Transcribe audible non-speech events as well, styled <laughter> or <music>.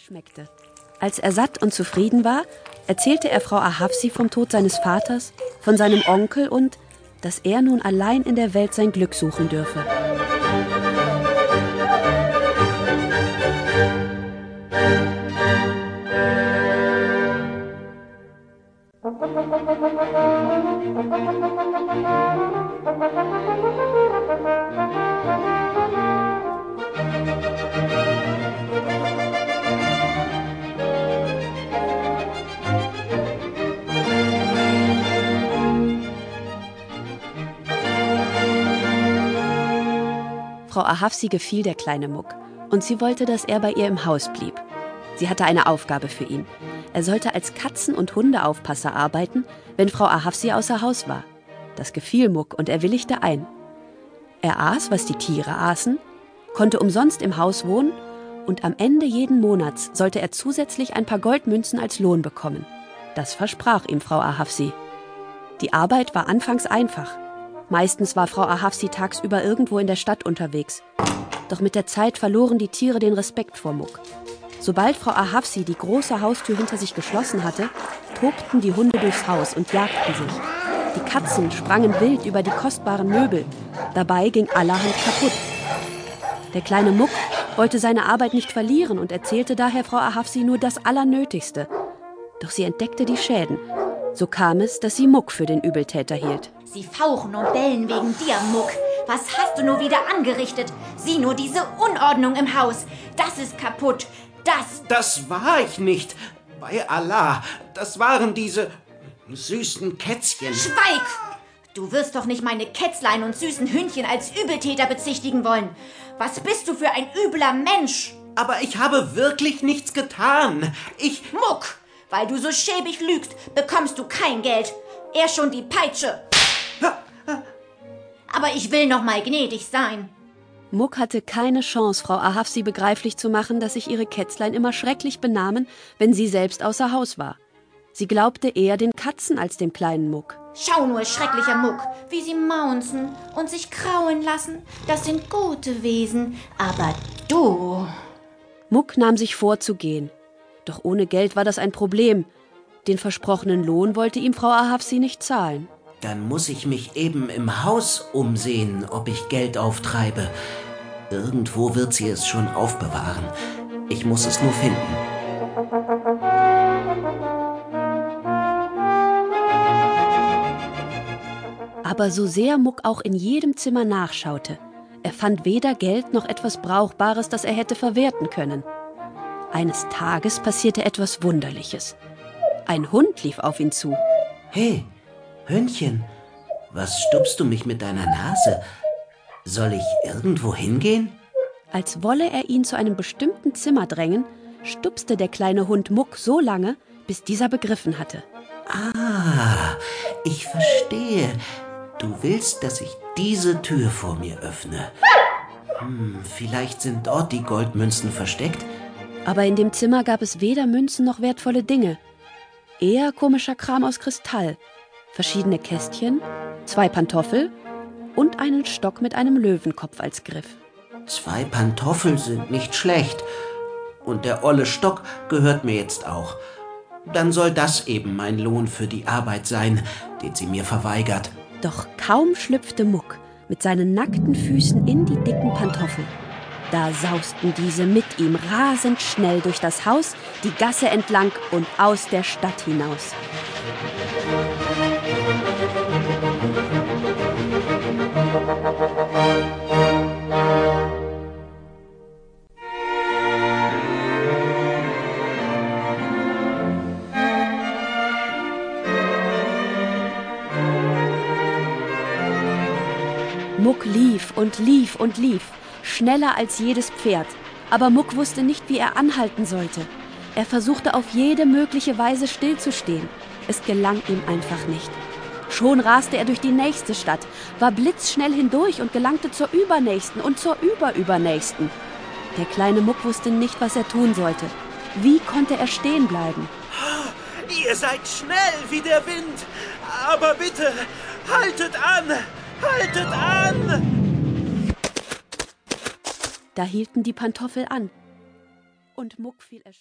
schmeckte. Als er satt und zufrieden war, erzählte er Frau Ahavsi vom Tod seines Vaters, von seinem Onkel und dass er nun allein in der Welt sein Glück suchen dürfe. <laughs> Frau Ahavsi gefiel der kleine Muck und sie wollte, dass er bei ihr im Haus blieb. Sie hatte eine Aufgabe für ihn. Er sollte als Katzen- und Hundeaufpasser arbeiten, wenn Frau Ahavsi außer Haus war. Das gefiel Muck und er willigte ein. Er aß, was die Tiere aßen, konnte umsonst im Haus wohnen und am Ende jeden Monats sollte er zusätzlich ein paar Goldmünzen als Lohn bekommen. Das versprach ihm Frau Ahavsi. Die Arbeit war anfangs einfach. Meistens war Frau Ahavsi tagsüber irgendwo in der Stadt unterwegs. Doch mit der Zeit verloren die Tiere den Respekt vor Muck. Sobald Frau Ahavsi die große Haustür hinter sich geschlossen hatte, tobten die Hunde durchs Haus und jagten sich. Die Katzen sprangen wild über die kostbaren Möbel. Dabei ging allerhand kaputt. Der kleine Muck wollte seine Arbeit nicht verlieren und erzählte daher Frau Ahavsi nur das Allernötigste. Doch sie entdeckte die Schäden. So kam es, dass sie Muck für den Übeltäter hielt. Sie fauchen und bellen wegen dir, Muck. Was hast du nur wieder angerichtet? Sieh nur diese Unordnung im Haus. Das ist kaputt. Das. Das war ich nicht. Bei Allah. Das waren diese süßen Kätzchen. Schweig! Du wirst doch nicht meine Kätzlein und süßen Hündchen als Übeltäter bezichtigen wollen. Was bist du für ein übler Mensch? Aber ich habe wirklich nichts getan. Ich. Muck! Weil du so schäbig lügst, bekommst du kein Geld. Er schon die Peitsche. Aber ich will noch mal gnädig sein. Muck hatte keine Chance, Frau Ahavsi begreiflich zu machen, dass sich ihre Kätzlein immer schrecklich benahmen, wenn sie selbst außer Haus war. Sie glaubte eher den Katzen als dem kleinen Muck. Schau nur, schrecklicher Muck, wie sie maunzen und sich krauen lassen. Das sind gute Wesen, aber du. Muck nahm sich vor zu gehen. Doch ohne Geld war das ein Problem. Den versprochenen Lohn wollte ihm Frau Ahavsi nicht zahlen. Dann muss ich mich eben im Haus umsehen, ob ich Geld auftreibe. Irgendwo wird sie es schon aufbewahren. Ich muss es nur finden. Aber so sehr Muck auch in jedem Zimmer nachschaute, er fand weder Geld noch etwas Brauchbares, das er hätte verwerten können. Eines Tages passierte etwas Wunderliches. Ein Hund lief auf ihn zu. Hey, Hündchen, was stupst du mich mit deiner Nase? Soll ich irgendwo hingehen? Als wolle er ihn zu einem bestimmten Zimmer drängen, stupste der kleine Hund Muck so lange, bis dieser begriffen hatte. Ah, ich verstehe. Du willst, dass ich diese Tür vor mir öffne. Hm, vielleicht sind dort die Goldmünzen versteckt. Aber in dem Zimmer gab es weder Münzen noch wertvolle Dinge. Eher komischer Kram aus Kristall, verschiedene Kästchen, zwei Pantoffel und einen Stock mit einem Löwenkopf als Griff. Zwei Pantoffel sind nicht schlecht. Und der olle Stock gehört mir jetzt auch. Dann soll das eben mein Lohn für die Arbeit sein, den sie mir verweigert. Doch kaum schlüpfte Muck mit seinen nackten Füßen in die dicken Pantoffel. Da sausten diese mit ihm rasend schnell durch das Haus, die Gasse entlang und aus der Stadt hinaus. Muck lief und lief und lief, schneller als jedes Pferd. Aber Muck wusste nicht, wie er anhalten sollte. Er versuchte auf jede mögliche Weise stillzustehen. Es gelang ihm einfach nicht. Schon raste er durch die nächste Stadt, war blitzschnell hindurch und gelangte zur übernächsten und zur überübernächsten. Der kleine Muck wusste nicht, was er tun sollte. Wie konnte er stehen bleiben? Ihr seid schnell wie der Wind. Aber bitte, haltet an! Haltet an! Da hielten die Pantoffel an. Und Muck fiel erschöpft.